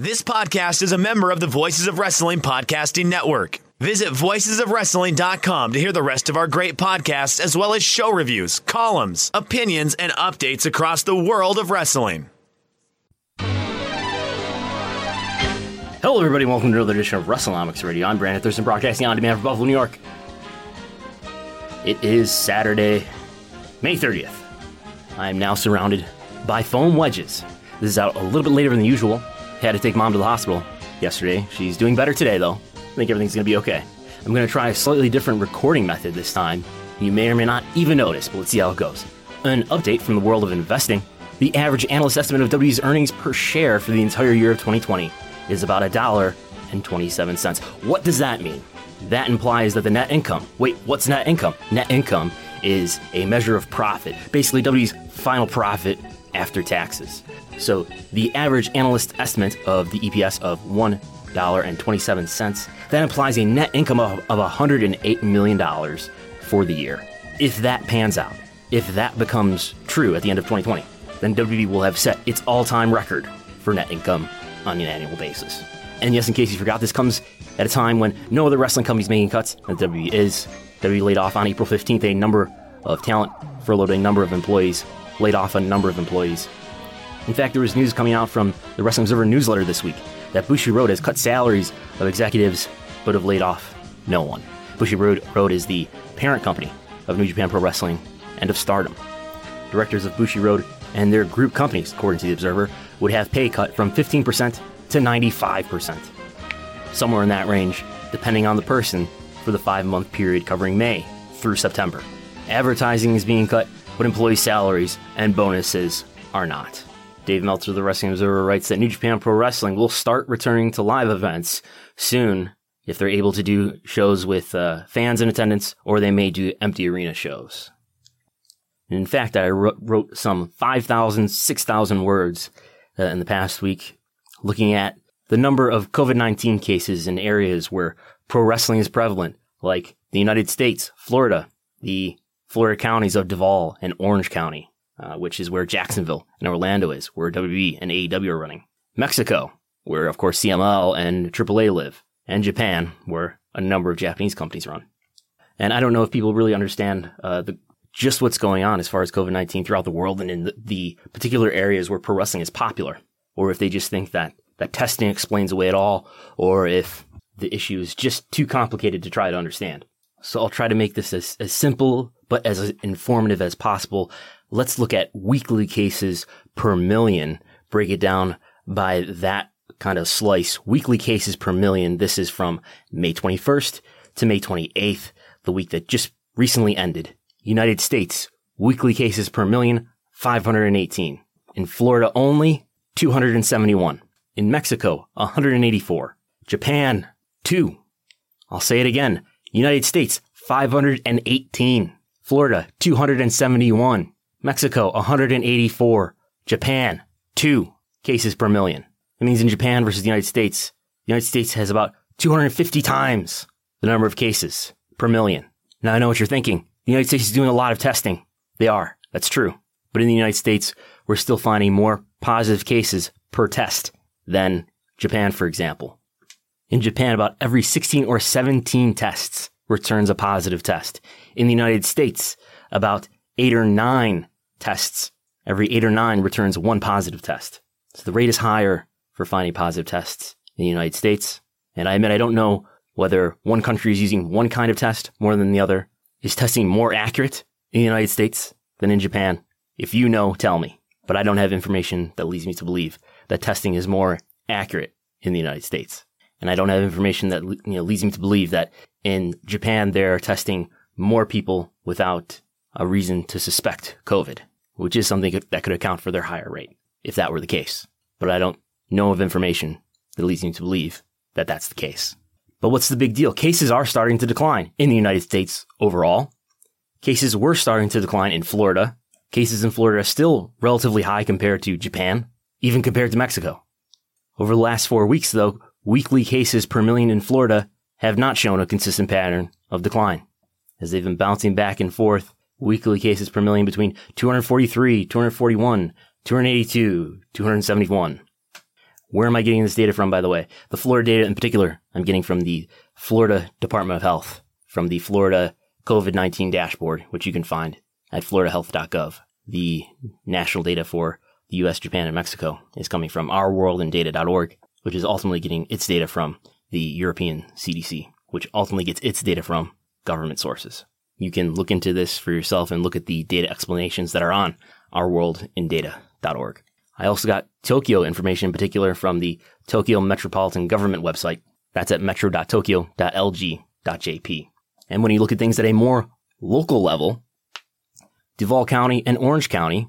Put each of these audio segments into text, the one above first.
This podcast is a member of the Voices of Wrestling Podcasting Network. Visit voicesofwrestling.com to hear the rest of our great podcasts, as well as show reviews, columns, opinions, and updates across the world of wrestling. Hello, everybody. Welcome to another edition of WrestleNomics Radio. I'm Brandon Thurston, broadcasting on demand for Buffalo, New York. It is Saturday, May 30th. I am now surrounded by foam wedges. This is out a little bit later than usual. Had to take mom to the hospital yesterday. She's doing better today, though. I think everything's going to be okay. I'm going to try a slightly different recording method this time. You may or may not even notice, but let's see how it goes. An update from the world of investing. The average analyst estimate of W's earnings per share for the entire year of 2020 is about a dollar and 27 cents. What does that mean? That implies that the net income. Wait, what's net income? Net income is a measure of profit. Basically, W's final profit after taxes. So the average analyst estimate of the EPS of $1.27, that implies a net income of, of $108 million for the year. If that pans out, if that becomes true at the end of 2020, then WWE will have set its all time record for net income on an annual basis. And yes, in case you forgot, this comes at a time when no other wrestling company is making cuts, and WWE is. WWE laid off on April 15th a number of talent, furloughed a number of employees, laid off a number of employees, in fact, there was news coming out from the Wrestling Observer newsletter this week that Bushiroad has cut salaries of executives but have laid off no one. Bushiroad Road is the parent company of New Japan Pro Wrestling and of Stardom. Directors of Bushiroad and their group companies, according to the Observer, would have pay cut from 15% to 95%. Somewhere in that range, depending on the person, for the five month period covering May through September. Advertising is being cut, but employee salaries and bonuses are not. Dave Meltzer the Wrestling Observer writes that New Japan Pro Wrestling will start returning to live events soon if they're able to do shows with uh, fans in attendance, or they may do empty arena shows. In fact, I wrote, wrote some 5,000, 6,000 words uh, in the past week looking at the number of COVID 19 cases in areas where pro wrestling is prevalent, like the United States, Florida, the Florida counties of Duval and Orange County, uh, which is where Jacksonville and Orlando is, where WWE and AEW are running. Mexico, where of course CMLL and AAA live, and Japan, where a number of Japanese companies run. And I don't know if people really understand uh, the, just what's going on as far as COVID 19 throughout the world and in the, the, particular areas where pro wrestling is popular, or if they just think that, that testing explains away it all, or if the issue is just too complicated to try to understand. So I'll try to make this as, as simple but as informative as possible let's look at weekly cases per million, break it down by that kind of slice. Weekly cases per million. This is from May 21st to May 28th, the week that just recently ended. United States, weekly cases per million, 518. In Florida only, 271. In Mexico, 184. Japan, 2. I'll say it again. United States, 518. Florida, 271. Mexico, 184. Japan, 2 cases per million. That means in Japan versus the United States, the United States has about 250 times the number of cases per million. Now I know what you're thinking. The United States is doing a lot of testing. They are. That's true. But in the United States, we're still finding more positive cases per test than Japan, for example. In Japan, about every 16 or 17 tests returns a positive test. In the United States, about eight or nine tests. Every eight or nine returns one positive test. So the rate is higher for finding positive tests in the United States. And I admit I don't know whether one country is using one kind of test more than the other. Is testing more accurate in the United States than in Japan? If you know, tell me. But I don't have information that leads me to believe that testing is more accurate in the United States. And I don't have information that you know, leads me to believe that in Japan they're testing more people without a reason to suspect COVID which is something that could account for their higher rate if that were the case. But I don't know of information that leads me to believe that that's the case. But what's the big deal? Cases are starting to decline in the United States overall. Cases were starting to decline in Florida. Cases in Florida are still relatively high compared to Japan, even compared to Mexico. Over the last four weeks, though, weekly cases per million in Florida have not shown a consistent pattern of decline, as they've been bouncing back and forth weekly cases per million between 243, 241, 282, 271. Where am I getting this data from, by the way? The Florida data in particular, I'm getting from the Florida Department of Health, from the Florida COVID-19 dashboard, which you can find at floridahealth.gov. The national data for the US, Japan, and Mexico is coming from ourworldindata.org, which is ultimately getting its data from the European CDC, which ultimately gets its data from government sources. You can look into this for yourself and look at the data explanations that are on ourworldindata.org. I also got Tokyo information in particular from the Tokyo Metropolitan Government website. That's at metro.tokyo.lg.jp. And when you look at things at a more local level, Duval County and Orange County,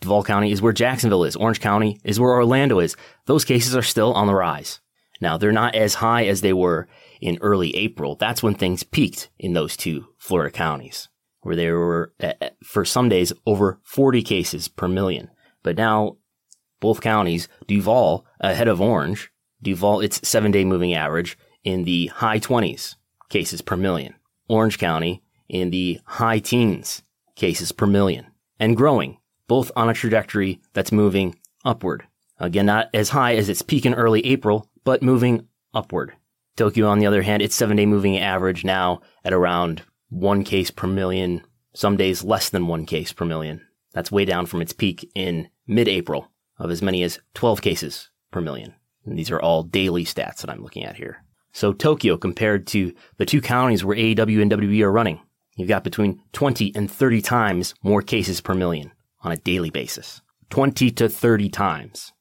Duval County is where Jacksonville is, Orange County is where Orlando is. Those cases are still on the rise. Now, they're not as high as they were in early April. That's when things peaked in those two Florida counties, where there were, eh, eh, for some days, over 40 cases per million. But now, both counties, Duval ahead of Orange, Duval, its seven day moving average in the high 20s cases per million. Orange County in the high teens cases per million and growing, both on a trajectory that's moving upward. Again, not as high as its peak in early April, but moving upward. Tokyo, on the other hand, its seven day moving average now at around one case per million, some days less than one case per million. That's way down from its peak in mid April of as many as 12 cases per million. And these are all daily stats that I'm looking at here. So Tokyo compared to the two counties where AEW and WWE are running, you've got between 20 and 30 times more cases per million on a daily basis. 20 to 30 times.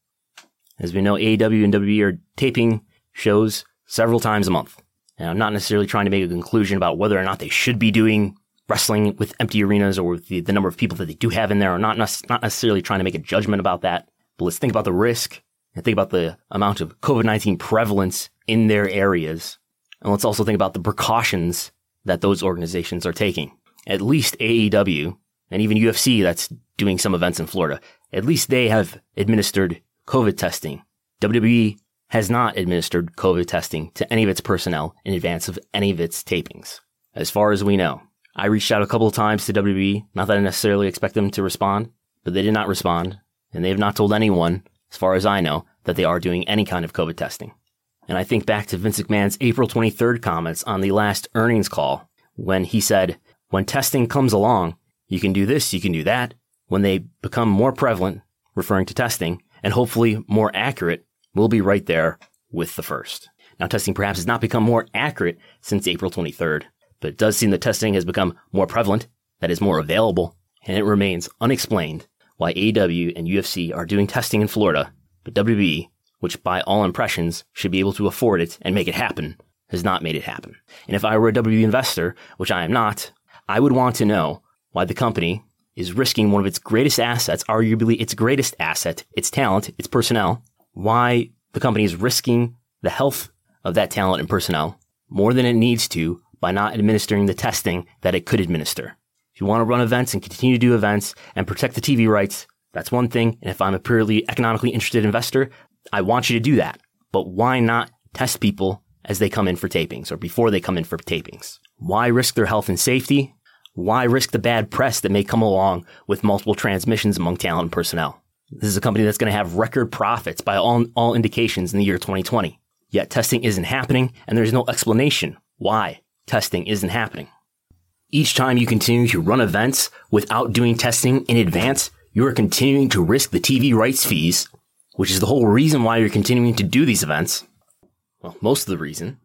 As we know, AEW and WWE are taping shows several times a month. And I'm not necessarily trying to make a conclusion about whether or not they should be doing wrestling with empty arenas or the, the number of people that they do have in there, or not, not necessarily trying to make a judgment about that. But let's think about the risk and think about the amount of COVID-19 prevalence in their areas. And let's also think about the precautions that those organizations are taking. At least AEW and even UFC that's doing some events in Florida, at least they have administered COVID testing. WWE has not administered COVID testing to any of its personnel in advance of any of its tapings, as far as we know. I reached out a couple of times to WWE, not that I necessarily expect them to respond, but they did not respond, and they have not told anyone, as far as I know, that they are doing any kind of COVID testing. And I think back to Vince McMahon's April 23rd comments on the last earnings call when he said, when testing comes along, you can do this, you can do that. When they become more prevalent, referring to testing, and hopefully more accurate, we'll be right there with the first. Now, testing perhaps has not become more accurate since April 23rd, but it does seem that testing has become more prevalent, that is more available, and it remains unexplained why AEW and UFC are doing testing in Florida, but WWE, which by all impressions should be able to afford it and make it happen, has not made it happen. And if I were a WWE investor, which I am not, I would want to know why the company is risking one of its greatest assets, arguably its greatest asset, its talent, its personnel, why the company is risking the health of that talent and personnel more than it needs to by not administering the testing that it could administer. If you want to run events and continue to do events and protect the TV rights, that's one thing. And if I'm a purely economically interested investor, I want you to do that. But why not test people as they come in for tapings or before they come in for tapings? Why risk their health and safety? Why risk the bad press that may come along with multiple transmissions among talent and personnel? This is a company that's going to have record profits by all, all indications in the year 2020. Yet testing isn't happening, and there's no explanation why testing isn't happening. Each time you continue to run events without doing testing in advance, you are continuing to risk the TV rights fees, which is the whole reason why you're continuing to do these events. Well, most of the reason.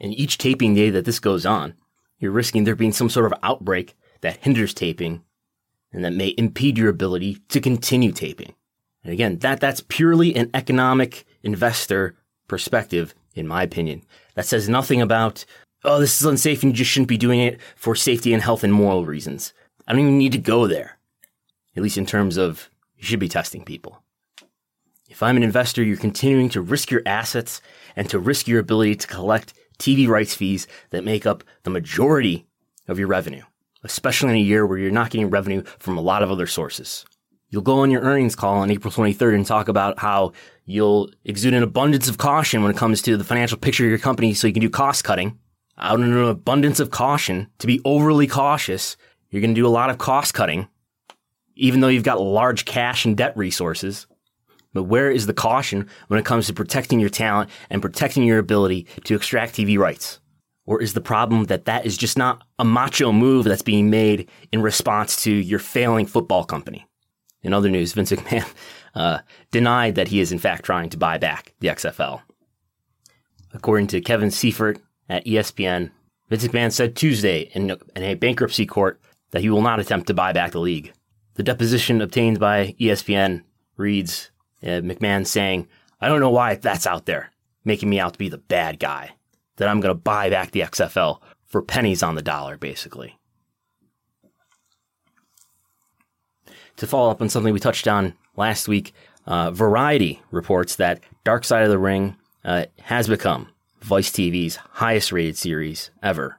And each taping day that this goes on, you're risking there being some sort of outbreak that hinders taping and that may impede your ability to continue taping. And again, that, that's purely an economic investor perspective, in my opinion. That says nothing about, oh, this is unsafe and you just shouldn't be doing it for safety and health and moral reasons. I don't even need to go there. At least in terms of you should be testing people. If I'm an investor, you're continuing to risk your assets and to risk your ability to collect TV rights fees that make up the majority of your revenue, especially in a year where you're not getting revenue from a lot of other sources. You'll go on your earnings call on April 23rd and talk about how you'll exude an abundance of caution when it comes to the financial picture of your company so you can do cost cutting. Out of an abundance of caution, to be overly cautious, you're going to do a lot of cost cutting, even though you've got large cash and debt resources. But where is the caution when it comes to protecting your talent and protecting your ability to extract TV rights? Or is the problem that that is just not a macho move that's being made in response to your failing football company? In other news, Vince McMahon uh, denied that he is in fact trying to buy back the XFL. According to Kevin Seifert at ESPN, Vince McMahon said Tuesday in, a bankruptcy court that he will not attempt to buy back the league. The deposition obtained by ESPN reads uh, McMahon saying, I don't know why that's out there, making me out to be the bad guy, that I'm going to buy back the XFL for pennies on the dollar, basically. To follow up on something we touched on last week, uh, Variety reports that Dark Side of the Ring uh, has become Vice TV's highest rated series ever.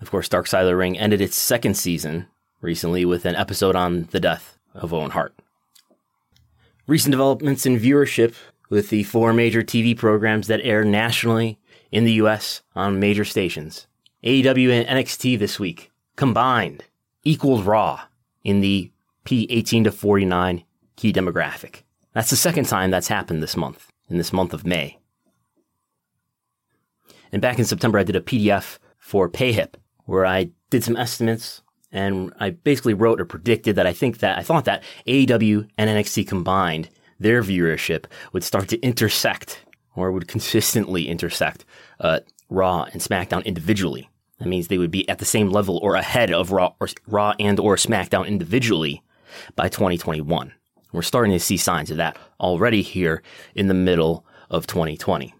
Of course, Dark Side of the Ring ended its second season recently with an episode on the death of Owen Hart. Recent developments in viewership with the four major TV programs that air nationally in the US on major stations. AEW and NXT this week combined equals Raw in the P18 to 49 key demographic. That's the second time that's happened this month, in this month of May. And back in September, I did a PDF for PayHip where I did some estimates and I basically wrote or predicted that I think that I thought that AEW and NXT combined, their viewership would start to intersect or would consistently intersect uh, Raw and SmackDown individually. That means they would be at the same level or ahead of Raw, or, Raw and or SmackDown individually by 2021. We're starting to see signs of that already here in the middle of 2020.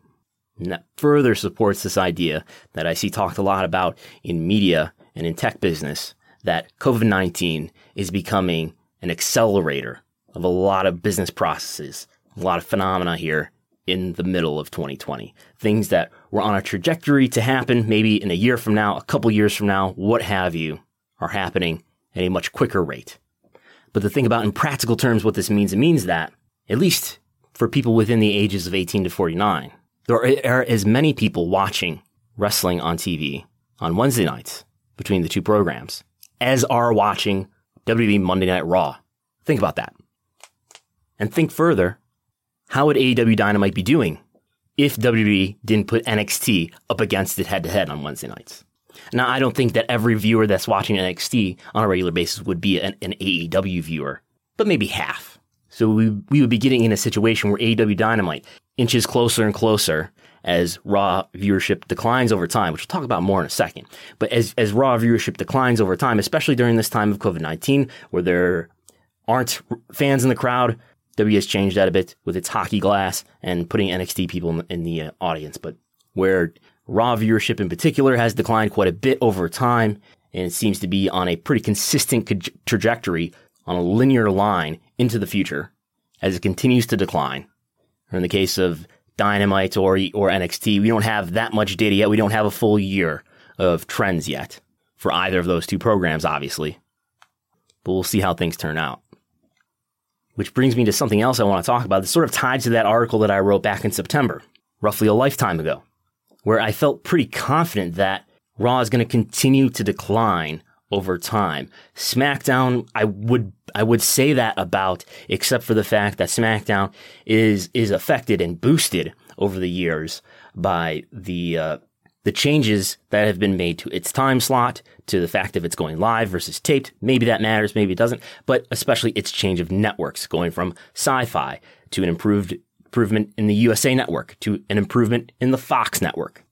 And that further supports this idea that I see talked a lot about in media and in tech business that COVID 19 is becoming an accelerator of a lot of business processes, a lot of phenomena here in the middle of 2020. Things that were on a trajectory to happen maybe in a year from now, a couple years from now, what have you, are happening at a much quicker rate. But the thing about in practical terms what this means, it means that, at least for people within the ages of 18 to 49, there are as many people watching wrestling on TV on Wednesday nights between the two programs as are watching WWE Monday Night Raw. Think about that. And think further how would AEW Dynamite be doing if WWE didn't put NXT up against it head to head on Wednesday nights? Now, I don't think that every viewer that's watching NXT on a regular basis would be an, an AEW viewer, but maybe half. So we, we would be getting in a situation where AEW Dynamite inches closer and closer as Raw viewership declines over time, which we'll talk about more in a second. But as, as Raw viewership declines over time, especially during this time of COVID-19, where there aren't fans in the crowd, W has changed that a bit with its hockey glass and putting NXT people in, in the uh, audience. But where Raw viewership in particular has declined quite a bit over time, and it seems to be on a pretty consistent co- trajectory on a linear line into the future as it continues to decline. Or in the case of Dynamite or or NXT, we don't have that much data yet. We don't have a full year of trends yet for either of those two programs, obviously. But we'll see how things turn out. Which brings me to something else I want to talk about. It's sort of tied to that article that I wrote back in September, roughly a lifetime ago, where I felt pretty confident that Raw is going to continue to decline over time. SmackDown, I would I would say that about, except for the fact that SmackDown is is affected and boosted over the years by the uh, the changes that have been made to its time slot, to the fact of it's going live versus taped. Maybe that matters, maybe it doesn't, but especially its change of networks, going from Sci-Fi to an improved improvement in the USA Network to an improvement in the Fox Network.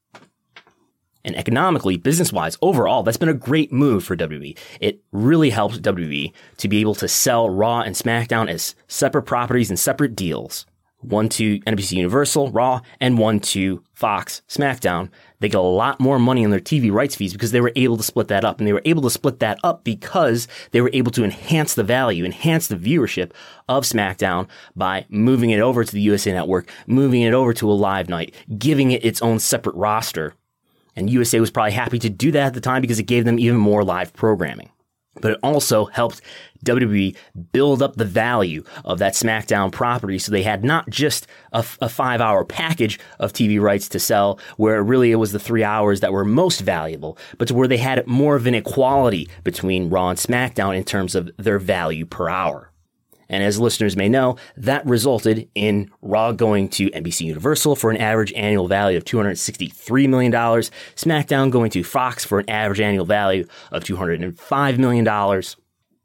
And economically, business wise, overall, that's been a great move for WWE. It really helps WWE to be able to sell Raw and SmackDown as separate properties and separate deals one to NBC Universal, Raw, and one to Fox, SmackDown. They get a lot more money on their TV rights fees because they were able to split that up. And they were able to split that up because they were able to enhance the value, enhance the viewership of SmackDown by moving it over to the USA Network, moving it over to a live night, giving it its own separate roster. And USA was probably happy to do that at the time because it gave them even more live programming but it also helped WWE build up the value of that SmackDown property. So they had not just a, a, five hour package of TV rights to sell where really it was the three hours that were most valuable, but to where they had more of an equality between Raw and SmackDown in terms of their value per hour. And as listeners may know, that resulted in Raw going to NBC Universal for an average annual value of $263 million, SmackDown going to Fox for an average annual value of $205 million,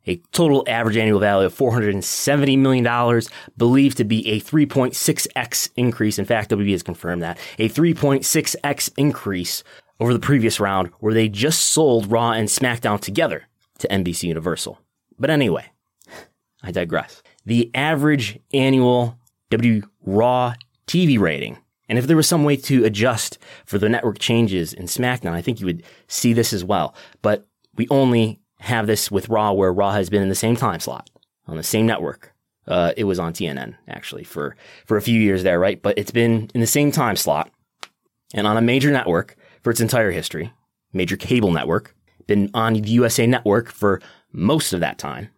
a total average annual value of $470 million, believed to be a 3.6x increase. In fact, WWE has confirmed that. A 3.6x increase over the previous round where they just sold Raw and SmackDown together to NBC Universal. But anyway, I digress. The average annual W Raw TV rating, and if there was some way to adjust for the network changes in SmackDown, I think you would see this as well. But we only have this with Raw, where Raw has been in the same time slot on the same network. Uh, it was on TNN actually for for a few years there, right? But it's been in the same time slot and on a major network for its entire history, major cable network, been on the USA Network for most of that time.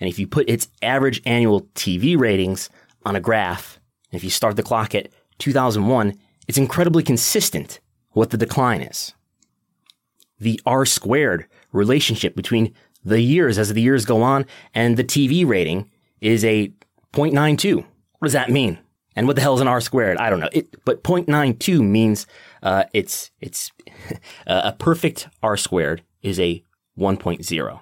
And if you put its average annual TV ratings on a graph, if you start the clock at 2001, it's incredibly consistent what the decline is. The R squared relationship between the years as the years go on and the TV rating is a 0.92. What does that mean? And what the hell is an R squared? I don't know. It, but 0.92 means uh, it's it's a perfect R squared is a 1.0.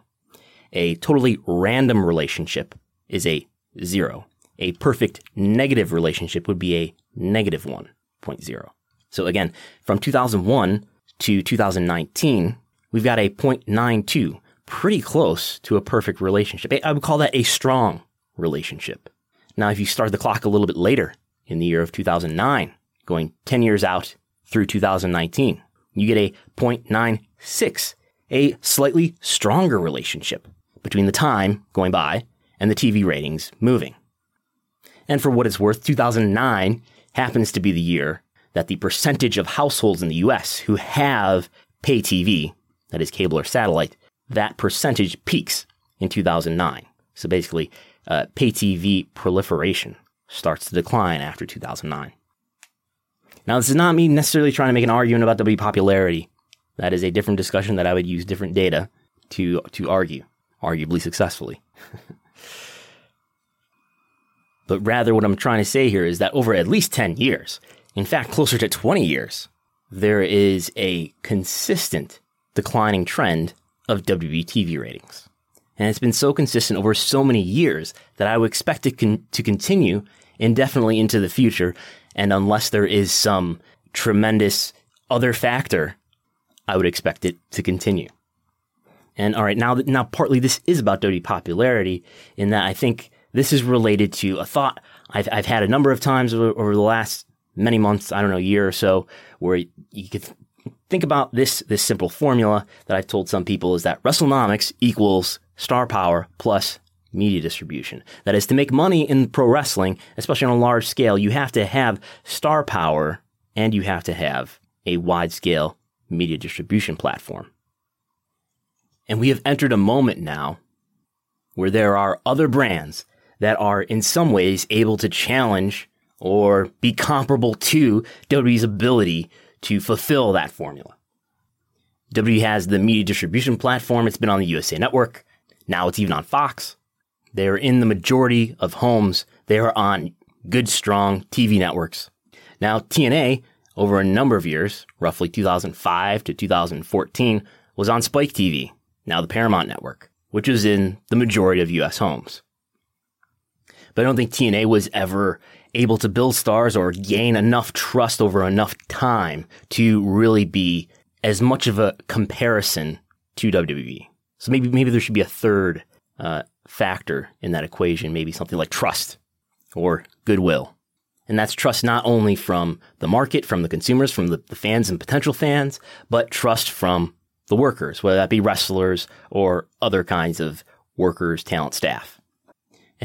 A totally random relationship is a zero. A perfect negative relationship would be a negative 1.0. So again, from 2001 to 2019, we've got a 0.92, pretty close to a perfect relationship. I would call that a strong relationship. Now, if you start the clock a little bit later in the year of 2009, going 10 years out through 2019, you get a 0.96, a slightly stronger relationship between the time going by and the TV ratings moving. And for what it's worth, 2009 happens to be the year that the percentage of households in the US who have pay TV, that is cable or satellite, that percentage peaks in 2009. So basically, uh, pay TV proliferation starts to decline after 2009. Now, this is not me necessarily trying to make an argument about W popularity. That is a different discussion that I would use different data to, to argue arguably successfully. but rather, what I'm trying to say here is that over at least 10 years, in fact, closer to 20 years, there is a consistent declining trend of WBTV ratings. And it's been so consistent over so many years that I would expect it con- to continue indefinitely into the future. And unless there is some tremendous other factor, I would expect it to continue. And all right, now now partly this is about Doty popularity in that I think this is related to a thought I've I've had a number of times over, over the last many months, I don't know, year or so, where you could think about this this simple formula that I've told some people is that WrestleNomics equals star power plus media distribution. That is to make money in pro wrestling, especially on a large scale, you have to have star power and you have to have a wide scale media distribution platform. And we have entered a moment now where there are other brands that are in some ways able to challenge or be comparable to WWE's ability to fulfill that formula. WWE has the media distribution platform. It's been on the USA Network. Now it's even on Fox. They're in the majority of homes. They are on good, strong TV networks. Now, TNA, over a number of years, roughly 2005 to 2014, was on Spike TV now the Paramount Network, which is in the majority of US homes. But I don't think TNA was ever able to build stars or gain enough trust over enough time to really be as much of a comparison to WWE. So maybe maybe there should be a third uh, factor in that equation, maybe something like trust or goodwill. And that's trust not only from the market, from the consumers, from the, the fans and potential fans, but trust from the workers, whether that be wrestlers or other kinds of workers, talent, staff.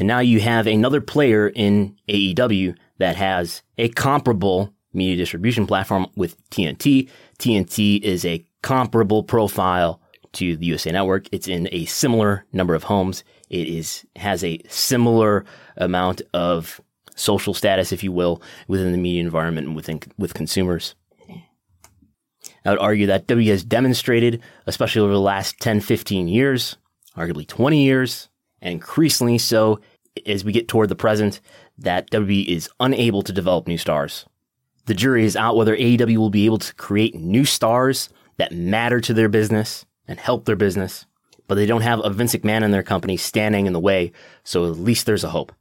And now you have another player in AEW that has a comparable media distribution platform with TNT. TNT is a comparable profile to the USA Network. It's in a similar number of homes. It is has a similar amount of social status, if you will, within the media environment and within with consumers. I would argue that W has demonstrated, especially over the last 10, 15 years, arguably 20 years, and increasingly so as we get toward the present, that WWE is unable to develop new stars. The jury is out whether AEW will be able to create new stars that matter to their business and help their business, but they don't have a Vince McMahon in their company standing in the way, so at least there's a hope.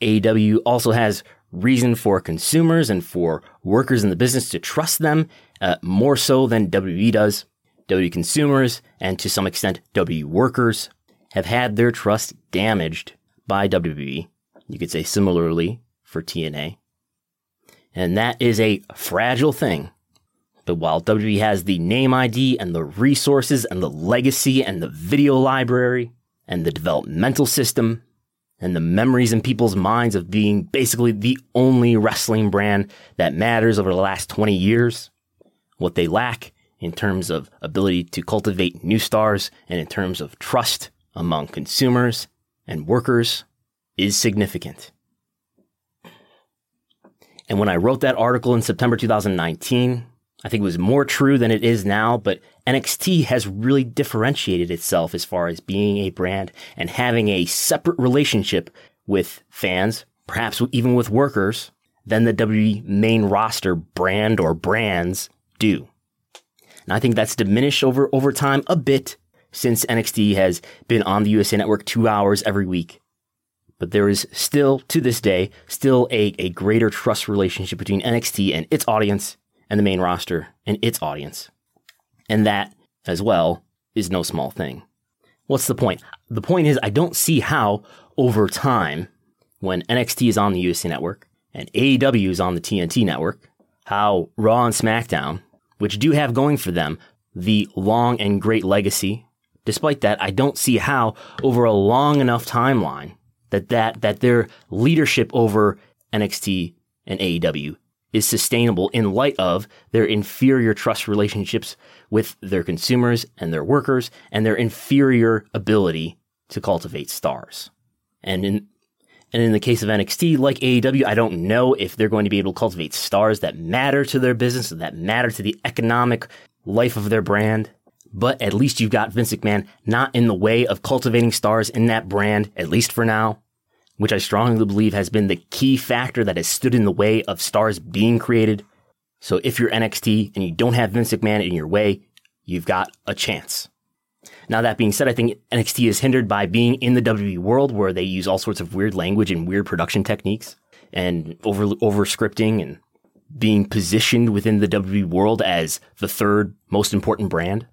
AEW also has reason for consumers and for workers in the business to trust them uh, more so than WWE does. WWE consumers and to some extent WWE workers have had their trust damaged by WWE. You could say similarly for TNA. And that is a fragile thing. But while WWE has the name ID and the resources and the legacy and the video library and the developmental system and the memories in people's minds of being basically the only wrestling brand that matters over the last 20 years, what they lack in terms of ability to cultivate new stars and in terms of trust among consumers and workers is significant. And when I wrote that article in September 2019, I think it was more true than it is now, but NXT has really differentiated itself as far as being a brand and having a separate relationship with fans, perhaps even with workers, than the WWE main roster brand or brands do. And I think that's diminished over, over time a bit since NXT has been on the USA Network two hours every week. But there is still, to this day, still a, a greater trust relationship between NXT and its audience and the main roster and its audience. And that, as well, is no small thing. What's the point? The point is, I don't see how, over time, when NXT is on the USA Network and AEW is on the TNT Network, how Raw and SmackDown, which do have going for them the long and great legacy, despite that, I don't see how, over a long enough timeline, that that that their leadership over NXT and AEW is sustainable in light of their inferior trust relationships with their consumers and their workers and their inferior ability to cultivate stars. And in and in the case of NXT, like AEW, I don't know if they're going to be able to cultivate stars that matter to their business, that matter to the economic life of their brand. But at least you've got Vince McMahon not in the way of cultivating stars in that brand, at least for now, which I strongly believe has been the key factor that has stood in the way of stars being created. So if you're NXT and you don't have Vince McMahon in your way, you've got a chance. Now, that being said, I think NXT is hindered by being in the WWE world where they use all sorts of weird language and weird production techniques and over, over scripting and being positioned within the WWE world as the third most important brand.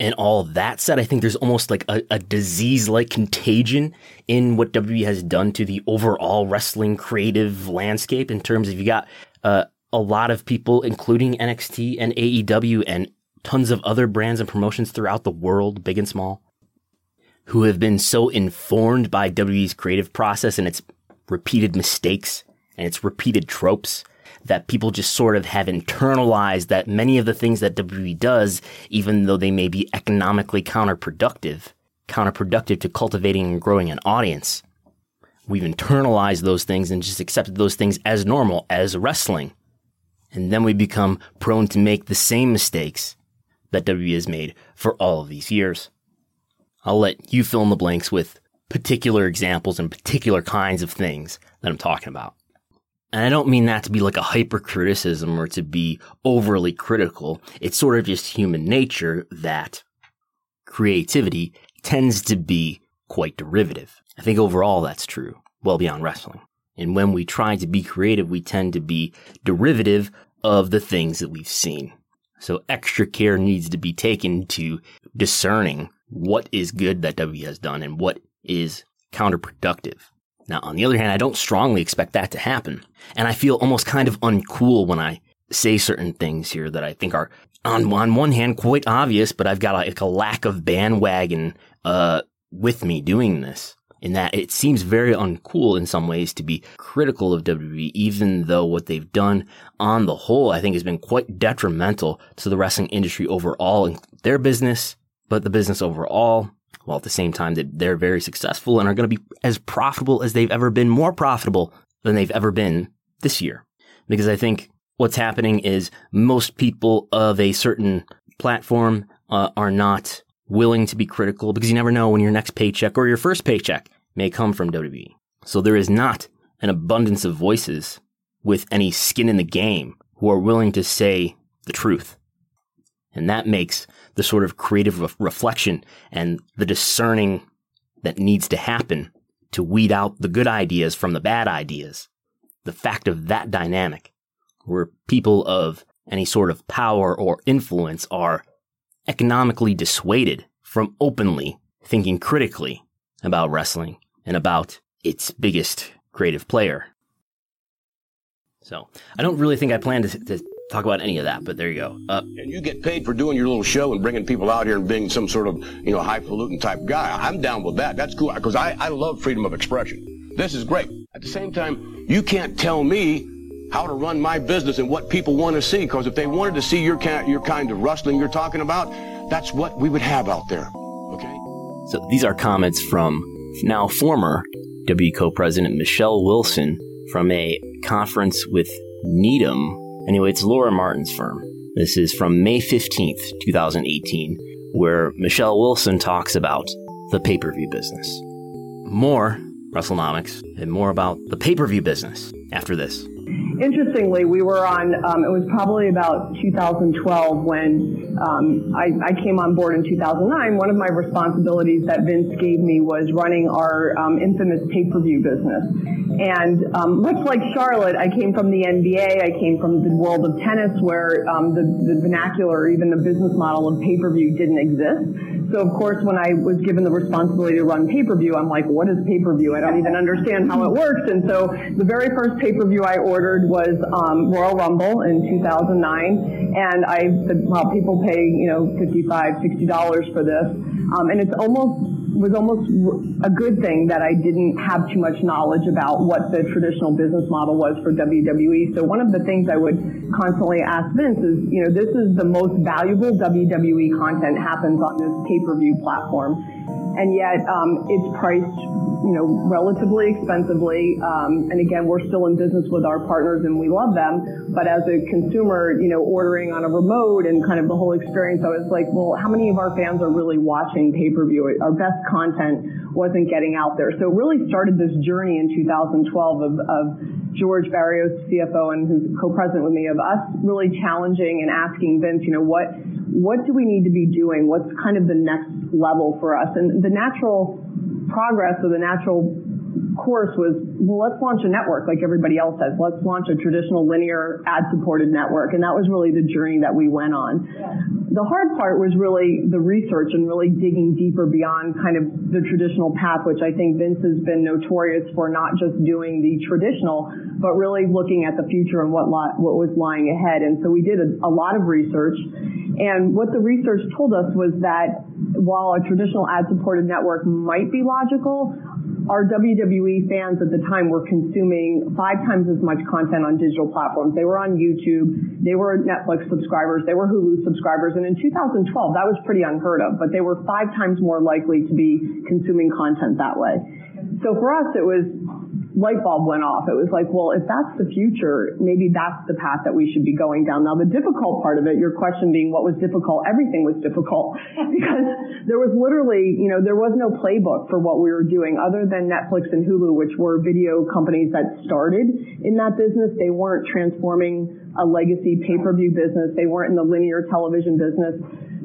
And all that said, I think there's almost like a, a disease like contagion in what WWE has done to the overall wrestling creative landscape in terms of you got uh, a lot of people, including NXT and AEW and tons of other brands and promotions throughout the world, big and small, who have been so informed by WWE's creative process and its repeated mistakes and its repeated tropes that people just sort of have internalized that many of the things that WWE does, even though they may be economically counterproductive, counterproductive to cultivating and growing an audience, we've internalized those things and just accepted those things as normal, as wrestling. And then we become prone to make the same mistakes that WWE has made for all of these years. I'll let you fill in the blanks with particular examples and particular kinds of things that I'm talking about. And I don't mean that to be like a hyper criticism or to be overly critical. It's sort of just human nature that creativity tends to be quite derivative. I think overall that's true, well beyond wrestling. And when we try to be creative, we tend to be derivative of the things that we've seen. So extra care needs to be taken to discerning what is good that W has done and what is counterproductive. Now, on the other hand, I don't strongly expect that to happen. And I feel almost kind of uncool when I say certain things here that I think are on, on one hand quite obvious, but I've got like a lack of bandwagon, uh, with me doing this in that it seems very uncool in some ways to be critical of WWE, even though what they've done on the whole, I think has been quite detrimental to the wrestling industry overall and their business, but the business overall. While at the same time that they're very successful and are going to be as profitable as they've ever been, more profitable than they've ever been this year. Because I think what's happening is most people of a certain platform uh, are not willing to be critical because you never know when your next paycheck or your first paycheck may come from WWE. So there is not an abundance of voices with any skin in the game who are willing to say the truth. And that makes the sort of creative re- reflection and the discerning that needs to happen to weed out the good ideas from the bad ideas. The fact of that dynamic, where people of any sort of power or influence are economically dissuaded from openly thinking critically about wrestling and about its biggest creative player. So I don't really think I plan to, to talk about any of that, but there you go. Uh, and you get paid for doing your little show and bringing people out here and being some sort of, you know, highfalutin type guy. I'm down with that. That's cool because I, I love freedom of expression. This is great. At the same time, you can't tell me how to run my business and what people want to see because if they wanted to see your, kind, your kind of wrestling you're talking about, that's what we would have out there. Okay? So these are comments from now former W co-president Michelle Wilson from a conference with Needham. Anyway, it's Laura Martin's firm. This is from May 15th, 2018, where Michelle Wilson talks about the pay-per-view business. More WrestleNomics and more about the pay-per-view business after this. Interestingly, we were on, um, it was probably about 2012 when um, I, I, came on board in 2009. One of my responsibilities that Vince gave me was running our um, infamous pay-per-view business. And um, much like Charlotte, I came from the NBA, I came from the world of tennis where um, the, the vernacular, even the business model of pay-per-view didn't exist. So of course, when I was given the responsibility to run pay-per-view, I'm like, what is pay-per-view? I don't even understand how it works. And so the very first pay-per-view I ordered was um, Royal Rumble in 2009, and I said, well, people pay you know 55, 60 dollars for this, um, and it's almost was almost a good thing that I didn't have too much knowledge about what the traditional business model was for WWE. So one of the things I would constantly ask Vince is, you know, this is the most valuable WWE content happens on this pay-per-view platform and yet um, it's priced, you know, relatively expensively. Um, and again, we're still in business with our partners and we love them. But as a consumer, you know, ordering on a remote and kind of the whole experience, I was like, well, how many of our fans are really watching pay-per-view? Our best content wasn't getting out there. So it really started this journey in 2012 of, of George Barrios, CFO, and who's co-president with me, of us really challenging and asking Vince, you know, what what do we need to be doing? What's kind of the next level for us? And the natural progress or the natural course was, well, let's launch a network like everybody else has. Let's launch a traditional linear ad supported network. And that was really the journey that we went on. The hard part was really the research and really digging deeper beyond kind of the traditional path, which I think Vince has been notorious for not just doing the traditional, but really looking at the future and what, what was lying ahead. And so we did a, a lot of research. And what the research told us was that while a traditional ad supported network might be logical, our WWE fans at the time were consuming five times as much content on digital platforms. They were on YouTube, they were Netflix subscribers, they were Hulu subscribers, and in 2012 that was pretty unheard of, but they were five times more likely to be consuming content that way. So for us it was light bulb went off. It was like, well, if that's the future, maybe that's the path that we should be going down. Now, the difficult part of it, your question being what was difficult, everything was difficult because there was literally, you know, there was no playbook for what we were doing other than Netflix and Hulu, which were video companies that started in that business. They weren't transforming a legacy pay-per-view business. They weren't in the linear television business.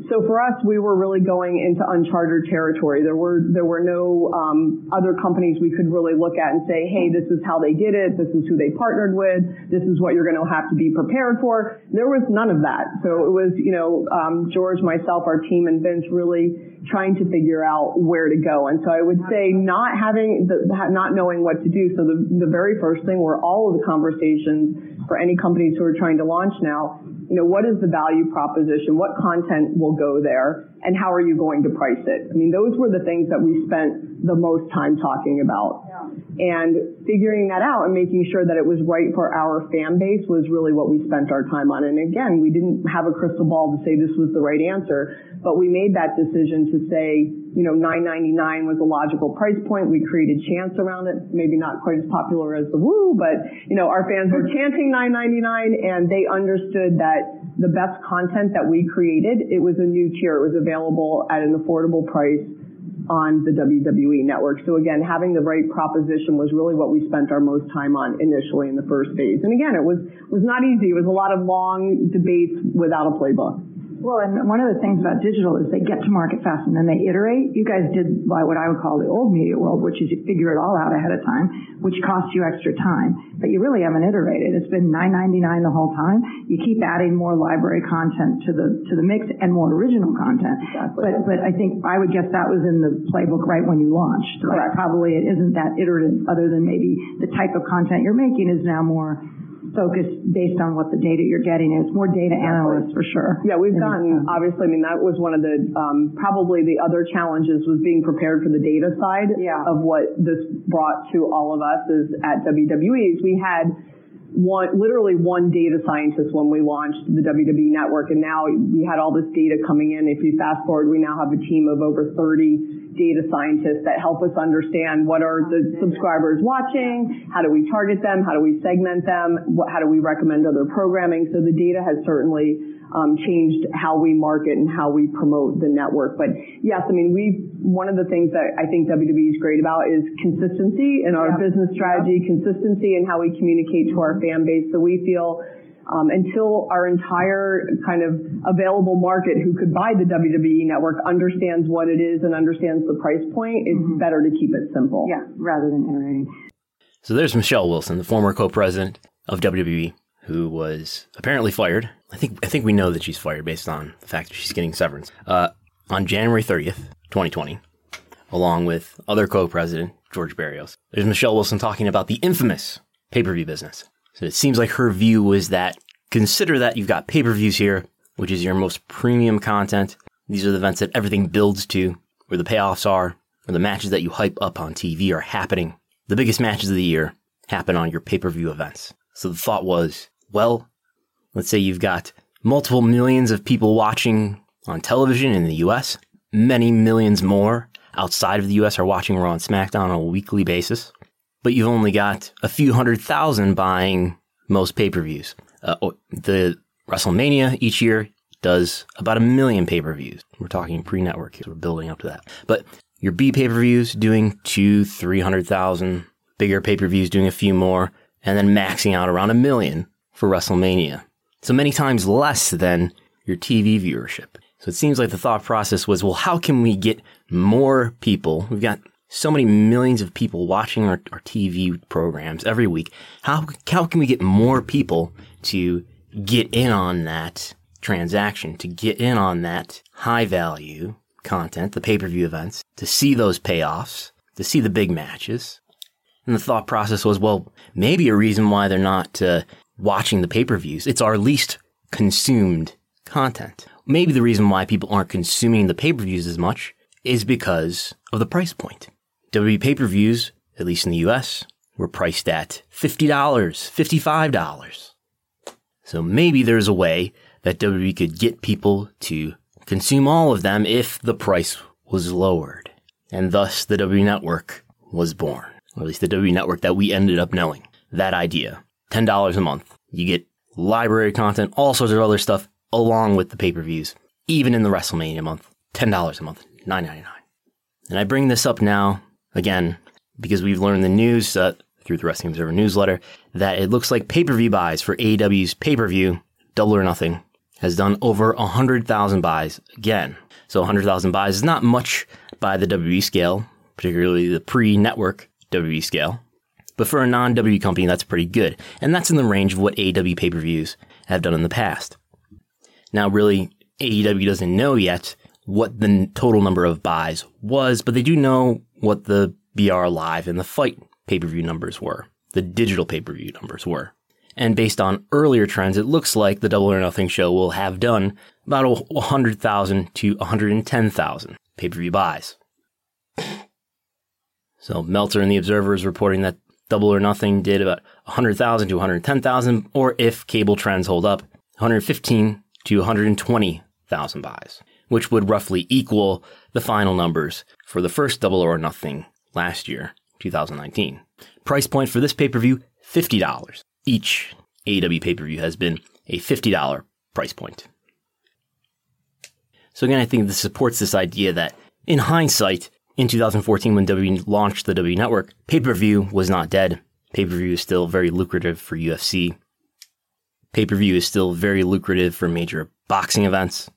So for us, we were really going into uncharted territory. There were there were no um, other companies we could really look at and say, hey, this is how they did it. This is who they partnered with. This is what you're going to have to be prepared for. There was none of that. So it was, you know, um, George, myself, our team, and Vince really trying to figure out where to go. And so I would say not having the, not knowing what to do. So the, the very first thing were all of the conversations for any companies who are trying to launch now you know, what is the value proposition? What content will go there? And how are you going to price it? I mean, those were the things that we spent the most time talking about. Yeah. And figuring that out and making sure that it was right for our fan base was really what we spent our time on. And again, we didn't have a crystal ball to say this was the right answer, but we made that decision to say, you know, 9.99 was a logical price point. We created chants around it, maybe not quite as popular as the Woo, but you know, our fans were chanting 9.99, and they understood that the best content that we created, it was a new tier. It was available at an affordable price on the WWE network. So again, having the right proposition was really what we spent our most time on initially in the first phase. And again, it was was not easy. It was a lot of long debates without a playbook. Well, and one of the things about digital is they get to market fast and then they iterate. You guys did what I would call the old media world, which is you figure it all out ahead of time, which costs you extra time. But you really haven't iterated. It's been nine ninety nine the whole time. You keep adding more library content to the to the mix and more original content. Exactly. But but I think I would guess that was in the playbook right when you launched. Like probably it isn't that iterative other than maybe the type of content you're making is now more focused based on what the data you're getting is. More data analysts for sure. Yeah, we've done, obviously, I mean, that was one of the, um, probably the other challenges was being prepared for the data side yeah. of what this brought to all of us is at WWE. We had one, literally one data scientist when we launched the WWE network. And now we had all this data coming in. If you fast forward, we now have a team of over 30 data scientists that help us understand what are the subscribers watching, how do we target them, how do we segment them, what, how do we recommend other programming. So the data has certainly um, changed how we market and how we promote the network. But yes, I mean, we one of the things that I think WWE is great about is consistency in our business strategy, consistency in how we communicate to our fan base. So we feel um, until our entire kind of available market who could buy the WWE network understands what it is and understands the price point, it's mm-hmm. better to keep it simple. Yeah, rather than iterating. So there's Michelle Wilson, the former co-president of WWE, who was apparently fired I think I think we know that she's fired based on the fact that she's getting severance. Uh, on January 30th, 2020, along with other co-president George Barrios, there's Michelle Wilson talking about the infamous pay-per-view business. So it seems like her view was that consider that you've got pay-per-views here, which is your most premium content. These are the events that everything builds to, where the payoffs are, where the matches that you hype up on TV are happening. The biggest matches of the year happen on your pay-per-view events. So the thought was, well, Let's say you've got multiple millions of people watching on television in the US. Many millions more outside of the US are watching Raw and SmackDown on a weekly basis. But you've only got a few hundred thousand buying most pay per views. Uh, the WrestleMania each year does about a million pay per views. We're talking pre network we're building up to that. But your B pay per views doing two, 300,000, bigger pay per views doing a few more, and then maxing out around a million for WrestleMania. So many times less than your TV viewership. So it seems like the thought process was, well, how can we get more people? We've got so many millions of people watching our, our TV programs every week. How, how can we get more people to get in on that transaction, to get in on that high value content, the pay-per-view events, to see those payoffs, to see the big matches? And the thought process was, well, maybe a reason why they're not uh, watching the pay per views. It's our least consumed content. Maybe the reason why people aren't consuming the pay per views as much is because of the price point. WWE pay per views, at least in the US, were priced at $50, $55. So maybe there's a way that WWE could get people to consume all of them if the price was lowered. And thus the WWE network was born. Or at least the WWE network that we ended up knowing. That idea. $10 a month. You get library content, all sorts of other stuff along with the pay-per-views, even in the WrestleMania month. $10 a month, $9.99. And I bring this up now, again, because we've learned the news uh, through the Wrestling Observer newsletter that it looks like pay-per-view buys for AEW's pay-per-view, Double or Nothing, has done over 100,000 buys again. So 100,000 buys is not much by the WWE scale, particularly the pre-network WWE scale. But for a non-WWE company, that's pretty good. And that's in the range of what AEW pay-per-views have done in the past. Now, really, AEW doesn't know yet what the total number of buys was, but they do know what the BR Live and the Fight pay-per-view numbers were. The digital pay-per-view numbers were. And based on earlier trends, it looks like the Double or Nothing show will have done about 100,000 to 110,000 pay-per-view buys. So Meltzer and the Observer is reporting that Double or Nothing did about 100,000 to 110,000, or if cable trends hold up, 115 to 120,000 buys, which would roughly equal the final numbers for the first Double or Nothing last year, 2019. Price point for this pay-per-view, $50. Each AEW pay-per-view has been a $50 price point. So again, I think this supports this idea that in hindsight, in 2014 when WWE launched the W Network, pay-per-view was not dead. Pay-per-view is still very lucrative for UFC. Pay-per-view is still very lucrative for major boxing events.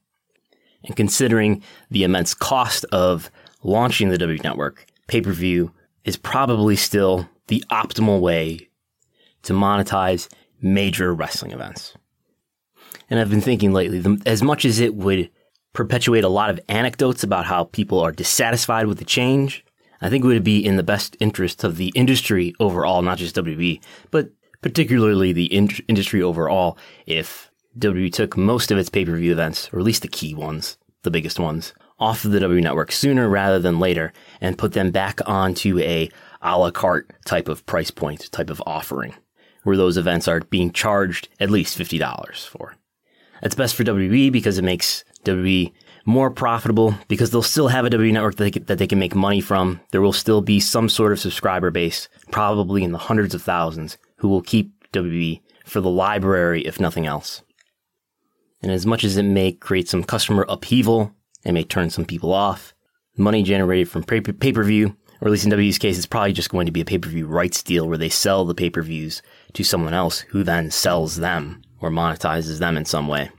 And considering the immense cost of launching the W Network, pay-per-view is probably still the optimal way to monetize major wrestling events. And I've been thinking lately, as much as it would perpetuate a lot of anecdotes about how people are dissatisfied with the change, I think it would be in the best interest of the industry overall, not just WWE, but particularly the in- industry overall, if WWE took most of its pay per view events, or at least the key ones, the biggest ones, off of the W network sooner rather than later and put them back onto a a la carte type of price point, type of offering, where those events are being charged at least $50 for. That's best for WWE because it makes WWE more profitable because they'll still have a WWE network that they, can, that they can make money from. There will still be some sort of subscriber base, probably in the hundreds of thousands, who will keep WWE for the library, if nothing else. And as much as it may create some customer upheaval, it may turn some people off, money generated from pay per view, or at least in WWE's case, it's probably just going to be a pay per view rights deal where they sell the pay per views to someone else who then sells them or monetizes them in some way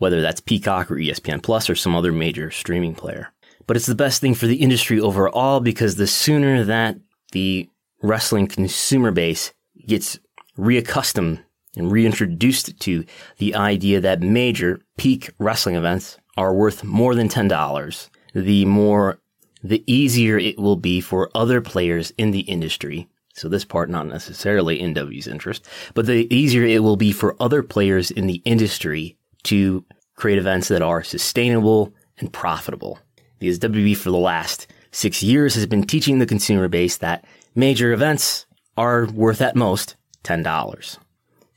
whether that's Peacock or ESPN Plus or some other major streaming player. But it's the best thing for the industry overall because the sooner that the wrestling consumer base gets reaccustomed and reintroduced to the idea that major peak wrestling events are worth more than $10, the more, the easier it will be for other players in the industry. So this part not necessarily in W's interest, but the easier it will be for other players in the industry to create events that are sustainable and profitable. Because WB for the last six years has been teaching the consumer base that major events are worth at most $10.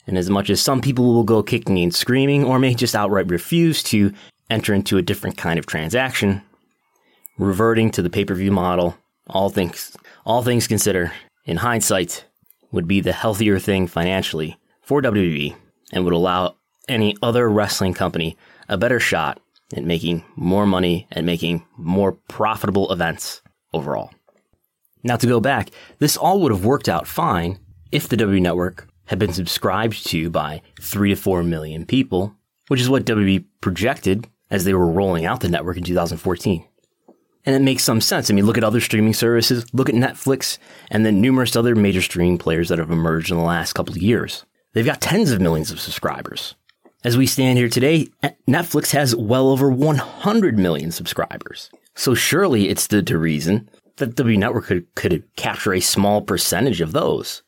And as much as some people will go kicking and screaming or may just outright refuse to enter into a different kind of transaction, reverting to the pay-per-view model, all things, all things considered, in hindsight, would be the healthier thing financially for WWE and would allow any other wrestling company a better shot at making more money and making more profitable events overall. Now, to go back, this all would have worked out fine if the W Network had been subscribed to by three to four million people, which is what WWE projected as they were rolling out the network in 2014. And it makes some sense. I mean, look at other streaming services, look at Netflix, and then numerous other major streaming players that have emerged in the last couple of years. They've got tens of millions of subscribers. As we stand here today, Netflix has well over 100 million subscribers. So surely it's the, the reason that W Network could, could capture a small percentage of those.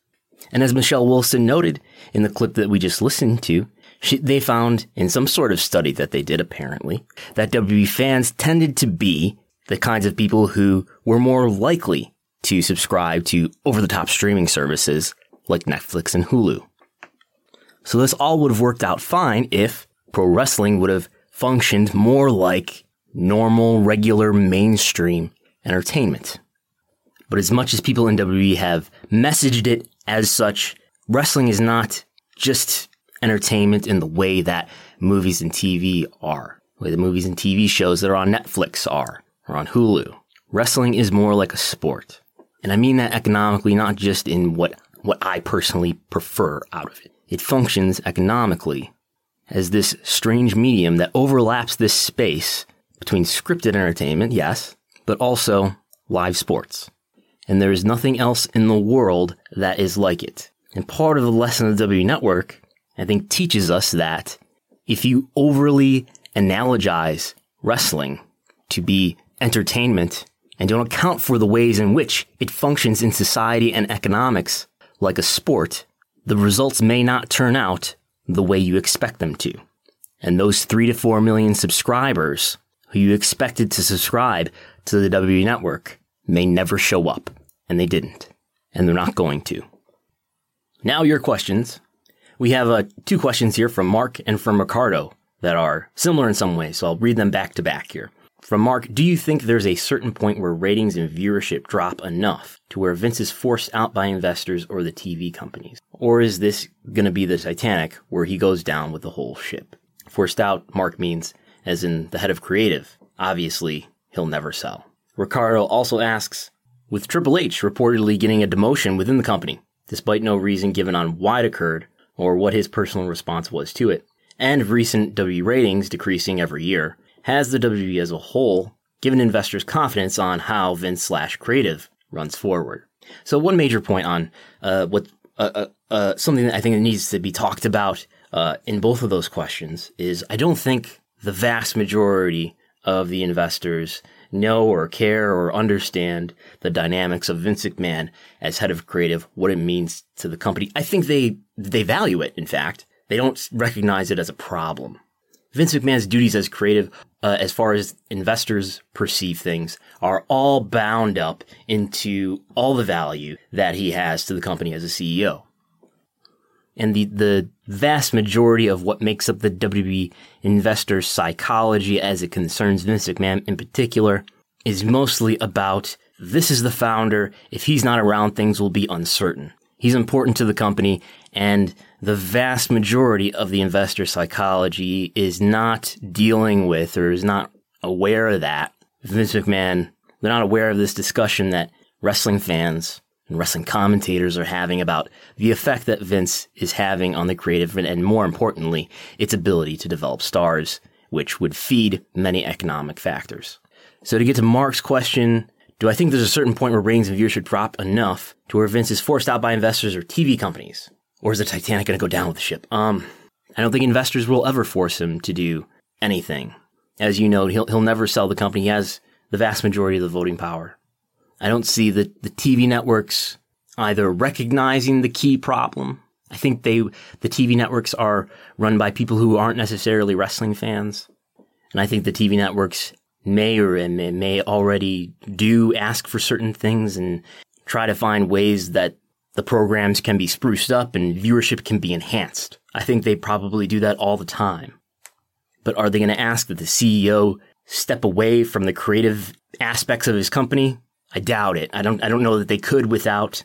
And as Michelle Wilson noted in the clip that we just listened to, she, they found in some sort of study that they did apparently that WB fans tended to be the kinds of people who were more likely to subscribe to over the top streaming services like Netflix and Hulu. So this all would have worked out fine if pro wrestling would have functioned more like normal, regular, mainstream entertainment. But as much as people in WWE have messaged it as such, wrestling is not just entertainment in the way that movies and TV are, the way the movies and TV shows that are on Netflix are, or on Hulu. Wrestling is more like a sport. And I mean that economically, not just in what, what I personally prefer out of it. It functions economically as this strange medium that overlaps this space between scripted entertainment, yes, but also live sports. And there is nothing else in the world that is like it. And part of the lesson of the W Network, I think, teaches us that if you overly analogize wrestling to be entertainment and don't account for the ways in which it functions in society and economics like a sport, the results may not turn out the way you expect them to. And those three to four million subscribers who you expected to subscribe to the WWE network may never show up. And they didn't. And they're not going to. Now your questions. We have uh, two questions here from Mark and from Ricardo that are similar in some ways, so I'll read them back to back here. From Mark, do you think there's a certain point where ratings and viewership drop enough to where Vince is forced out by investors or the TV companies? Or is this going to be the Titanic where he goes down with the whole ship? Forced out, Mark means, as in the head of creative. Obviously, he'll never sell. Ricardo also asks, with Triple H reportedly getting a demotion within the company, despite no reason given on why it occurred or what his personal response was to it, and recent W ratings decreasing every year, has the WWE as a whole given investors confidence on how Vince slash creative runs forward? So one major point on uh, what uh, uh, uh, something that I think that needs to be talked about uh, in both of those questions is I don't think the vast majority of the investors know or care or understand the dynamics of Vince McMahon as head of creative, what it means to the company. I think they they value it. In fact, they don't recognize it as a problem. Vince McMahon's duties as creative, uh, as far as investors perceive things, are all bound up into all the value that he has to the company as a CEO. And the, the vast majority of what makes up the WWE investor psychology as it concerns Vince McMahon in particular is mostly about this is the founder. If he's not around, things will be uncertain. He's important to the company and the vast majority of the investor psychology is not dealing with or is not aware of that. Vince McMahon, they're not aware of this discussion that wrestling fans and wrestling commentators are having about the effect that Vince is having on the creative and, and more importantly, its ability to develop stars, which would feed many economic factors. So to get to Mark's question, do I think there's a certain point where ratings and viewership drop enough to where Vince is forced out by investors or TV companies? Or is the Titanic going to go down with the ship? Um, I don't think investors will ever force him to do anything. As you know, he'll, he'll never sell the company. He has the vast majority of the voting power. I don't see the, the TV networks either recognizing the key problem. I think they, the TV networks are run by people who aren't necessarily wrestling fans. And I think the TV networks may or may, may already do ask for certain things and try to find ways that the programs can be spruced up and viewership can be enhanced. I think they probably do that all the time. But are they going to ask that the CEO step away from the creative aspects of his company? I doubt it. I don't, I don't know that they could without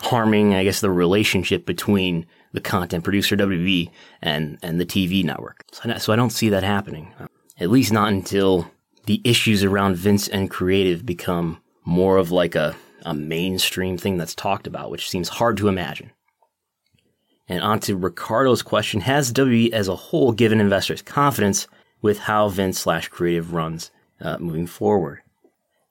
harming, I guess, the relationship between the content producer WB and, and the TV network. So I, so I don't see that happening. At least not until the issues around Vince and creative become more of like a a mainstream thing that's talked about, which seems hard to imagine. And on to Ricardo's question Has WWE as a whole given investors confidence with how Vince slash creative runs uh, moving forward?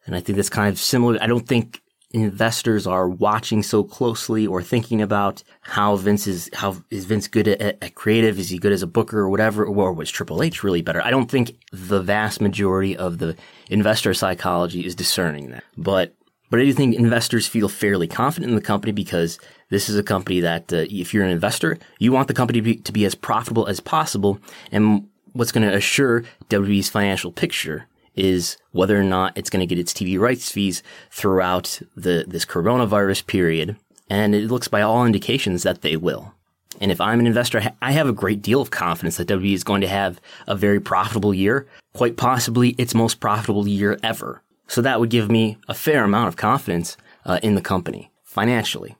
And I think that's kind of similar. I don't think investors are watching so closely or thinking about how Vince is, how is Vince good at, at, creative? Is he good as a booker or whatever? Or was Triple H really better? I don't think the vast majority of the investor psychology is discerning that. But but I do think investors feel fairly confident in the company because this is a company that, uh, if you're an investor, you want the company to be, to be as profitable as possible. And what's going to assure WWE's financial picture is whether or not it's going to get its TV rights fees throughout the this coronavirus period. And it looks by all indications that they will. And if I'm an investor, I have a great deal of confidence that WWE is going to have a very profitable year, quite possibly its most profitable year ever. So that would give me a fair amount of confidence uh, in the company financially,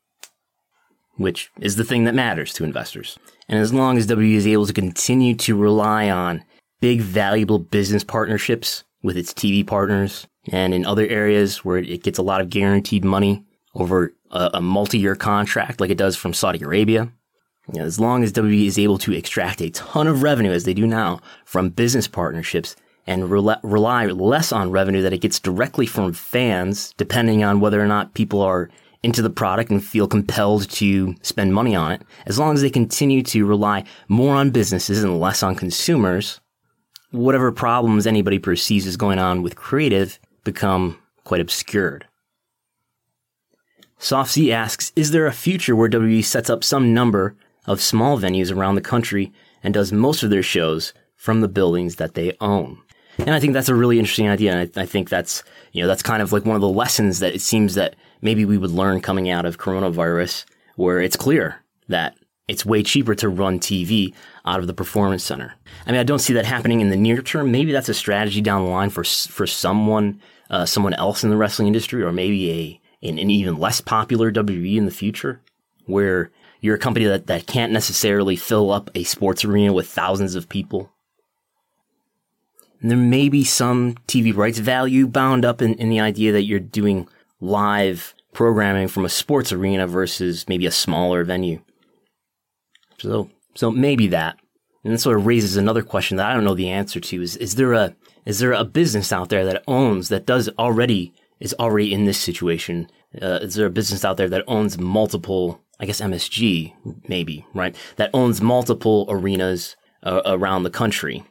which is the thing that matters to investors. And as long as W is able to continue to rely on big, valuable business partnerships with its TV partners and in other areas where it gets a lot of guaranteed money over a, a multi-year contract like it does from Saudi Arabia, You know, as long as WWE is able to extract a ton of revenue, as they do now, from business partnerships and rely, rely less on revenue that it gets directly from fans, depending on whether or not people are into the product and feel compelled to spend money on it, as long as they continue to rely more on businesses and less on consumers, whatever problems anybody perceives is going on with creative become quite obscured. Soft C asks, is there a future where WWE sets up some number of small venues around the country and does most of their shows from the buildings that they own. And I think that's a really interesting idea. And I, I, think that's, you know, that's kind of like one of the lessons that it seems that maybe we would learn coming out of coronavirus, where it's clear that it's way cheaper to run TV out of the performance center. I mean, I don't see that happening in the near term. Maybe that's a strategy down the line for, for someone, uh, someone else in the wrestling industry, or maybe a, an, an even less popular WWE in the future, where you're a company that, that can't necessarily fill up a sports arena with thousands of people. And there may be some TV rights value bound up in, in the idea that you're doing live programming from a sports arena versus maybe a smaller venue. So, so maybe that. And that sort of raises another question that I don't know the answer to is, is there a, is there a business out there that owns, that does already, is already in this situation? Uh, is there a business out there that owns multiple I guess MSG, maybe, right? That owns multiple arenas uh, around the country.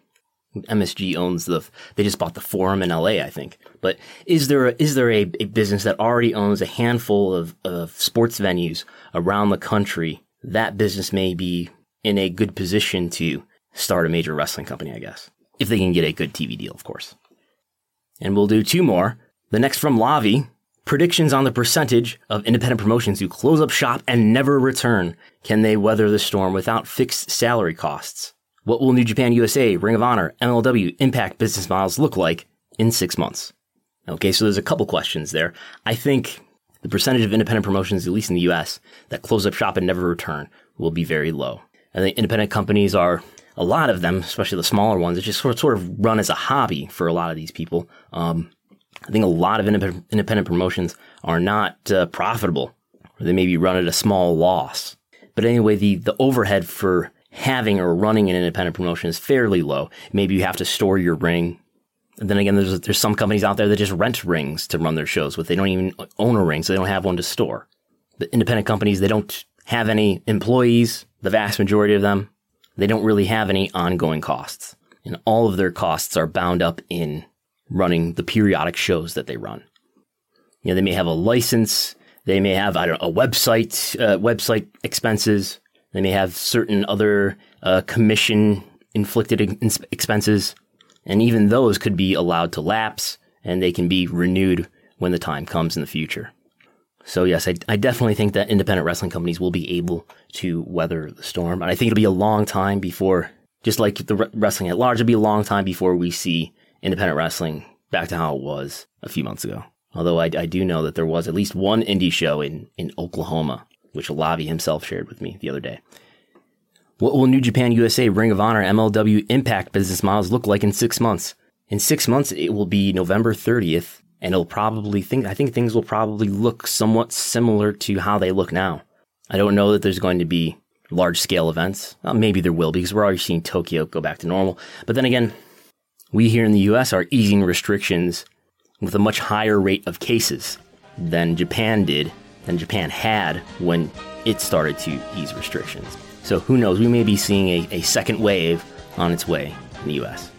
MSG owns the, they just bought the Forum in LA, I think. But is there a, is there a, a business that already owns a handful of, of sports venues around the country? That business may be in a good position to start a major wrestling company, I guess. If they can get a good TV deal, of course. And we'll do two more. The next from Lavi, Predictions on the percentage of independent promotions who close up shop and never return. Can they weather the storm without fixed salary costs? What will New Japan USA, Ring of Honor, MLW, Impact business models look like in six months? Okay, so there's a couple questions there. I think the percentage of independent promotions, at least in the US, that close up shop and never return will be very low. And the independent companies are a lot of them, especially the smaller ones, it just sort of, sort of run as a hobby for a lot of these people. Um, I think a lot of independent promotions are not uh, profitable, or they maybe run at a small loss. But anyway, the, the overhead for having or running an independent promotion is fairly low. Maybe you have to store your ring. And then again, there's, there's some companies out there that just rent rings to run their shows with. They don't even own a ring, so they don't have one to store. But independent companies, they don't have any employees, the vast majority of them. They don't really have any ongoing costs. And all of their costs are bound up in running the periodic shows that they run. You know, they may have a license. They may have, I don't know, a website, uh, website expenses. They may have certain other uh, commission inflicted expenses. And even those could be allowed to lapse and they can be renewed when the time comes in the future. So yes, I, I definitely think that independent wrestling companies will be able to weather the storm. And I think it'll be a long time before, just like the wrestling at large, it'll be a long time before we see independent wrestling back to how it was a few months ago. Although I, I do know that there was at least one indie show in, in Oklahoma, which Lavi himself shared with me the other day. What will New Japan USA, Ring of Honor, MLW Impact business models look like in six months? In six months, it will be November 30th, and it'll probably think, I think things will probably look somewhat similar to how they look now. I don't know that there's going to be large scale events. Well, maybe there will because we're already seeing Tokyo go back to normal. But then again, we here in the US are easing restrictions with a much higher rate of cases than Japan did, than Japan had when it started to ease restrictions. So who knows, we may be seeing a, a second wave on its way in the US.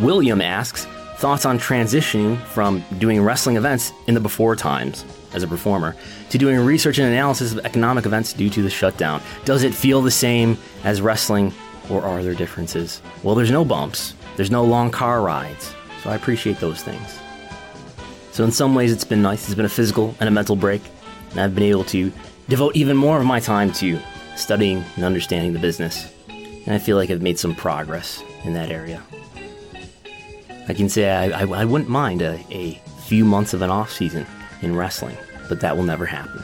William asks, thoughts on transitioning from doing wrestling events in the before times as a performer to doing research and analysis of economic events due to the shutdown. Does it feel the same as wrestling or are there differences? Well, there's no bumps. There's no long car rides, so I appreciate those things. So, in some ways, it's been nice. It's been a physical and a mental break, and I've been able to devote even more of my time to studying and understanding the business. And I feel like I've made some progress in that area. I can say I, I, I wouldn't mind a, a few months of an off season in wrestling, but that will never happen.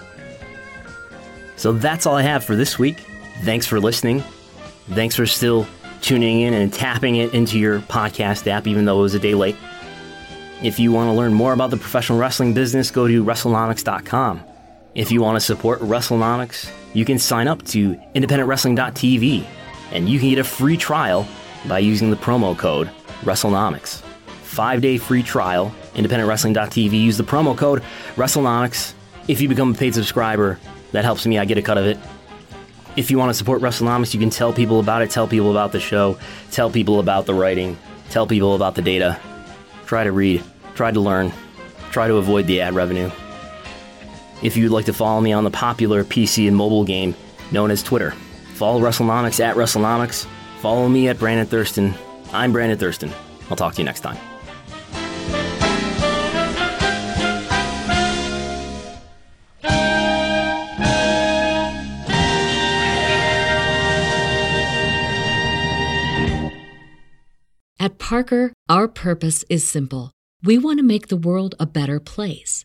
So that's all I have for this week. Thanks for listening. Thanks for still tuning in and tapping it into your podcast app, even though it was a day late. If you want to learn more about the professional wrestling business, go to WrestleNomics.com. If you want to support WrestleNomics, you can sign up to independentwrestling.tv and you can get a free trial by using the promo code WrestleNomics. Five day free trial, independentwrestling.tv. Use the promo code WrestleNomics. If you become a paid subscriber, that helps me, I get a cut of it. If you want to support WrestleNomics, you can tell people about it, tell people about the show, tell people about the writing, tell people about the data. Try to read, try to learn, try to avoid the ad revenue. If you'd like to follow me on the popular PC and mobile game known as Twitter, follow WrestleNomics at WrestleNomics. Follow me at Brandon Thurston. I'm Brandon Thurston. I'll talk to you next time. At Parker, our purpose is simple. We want to make the world a better place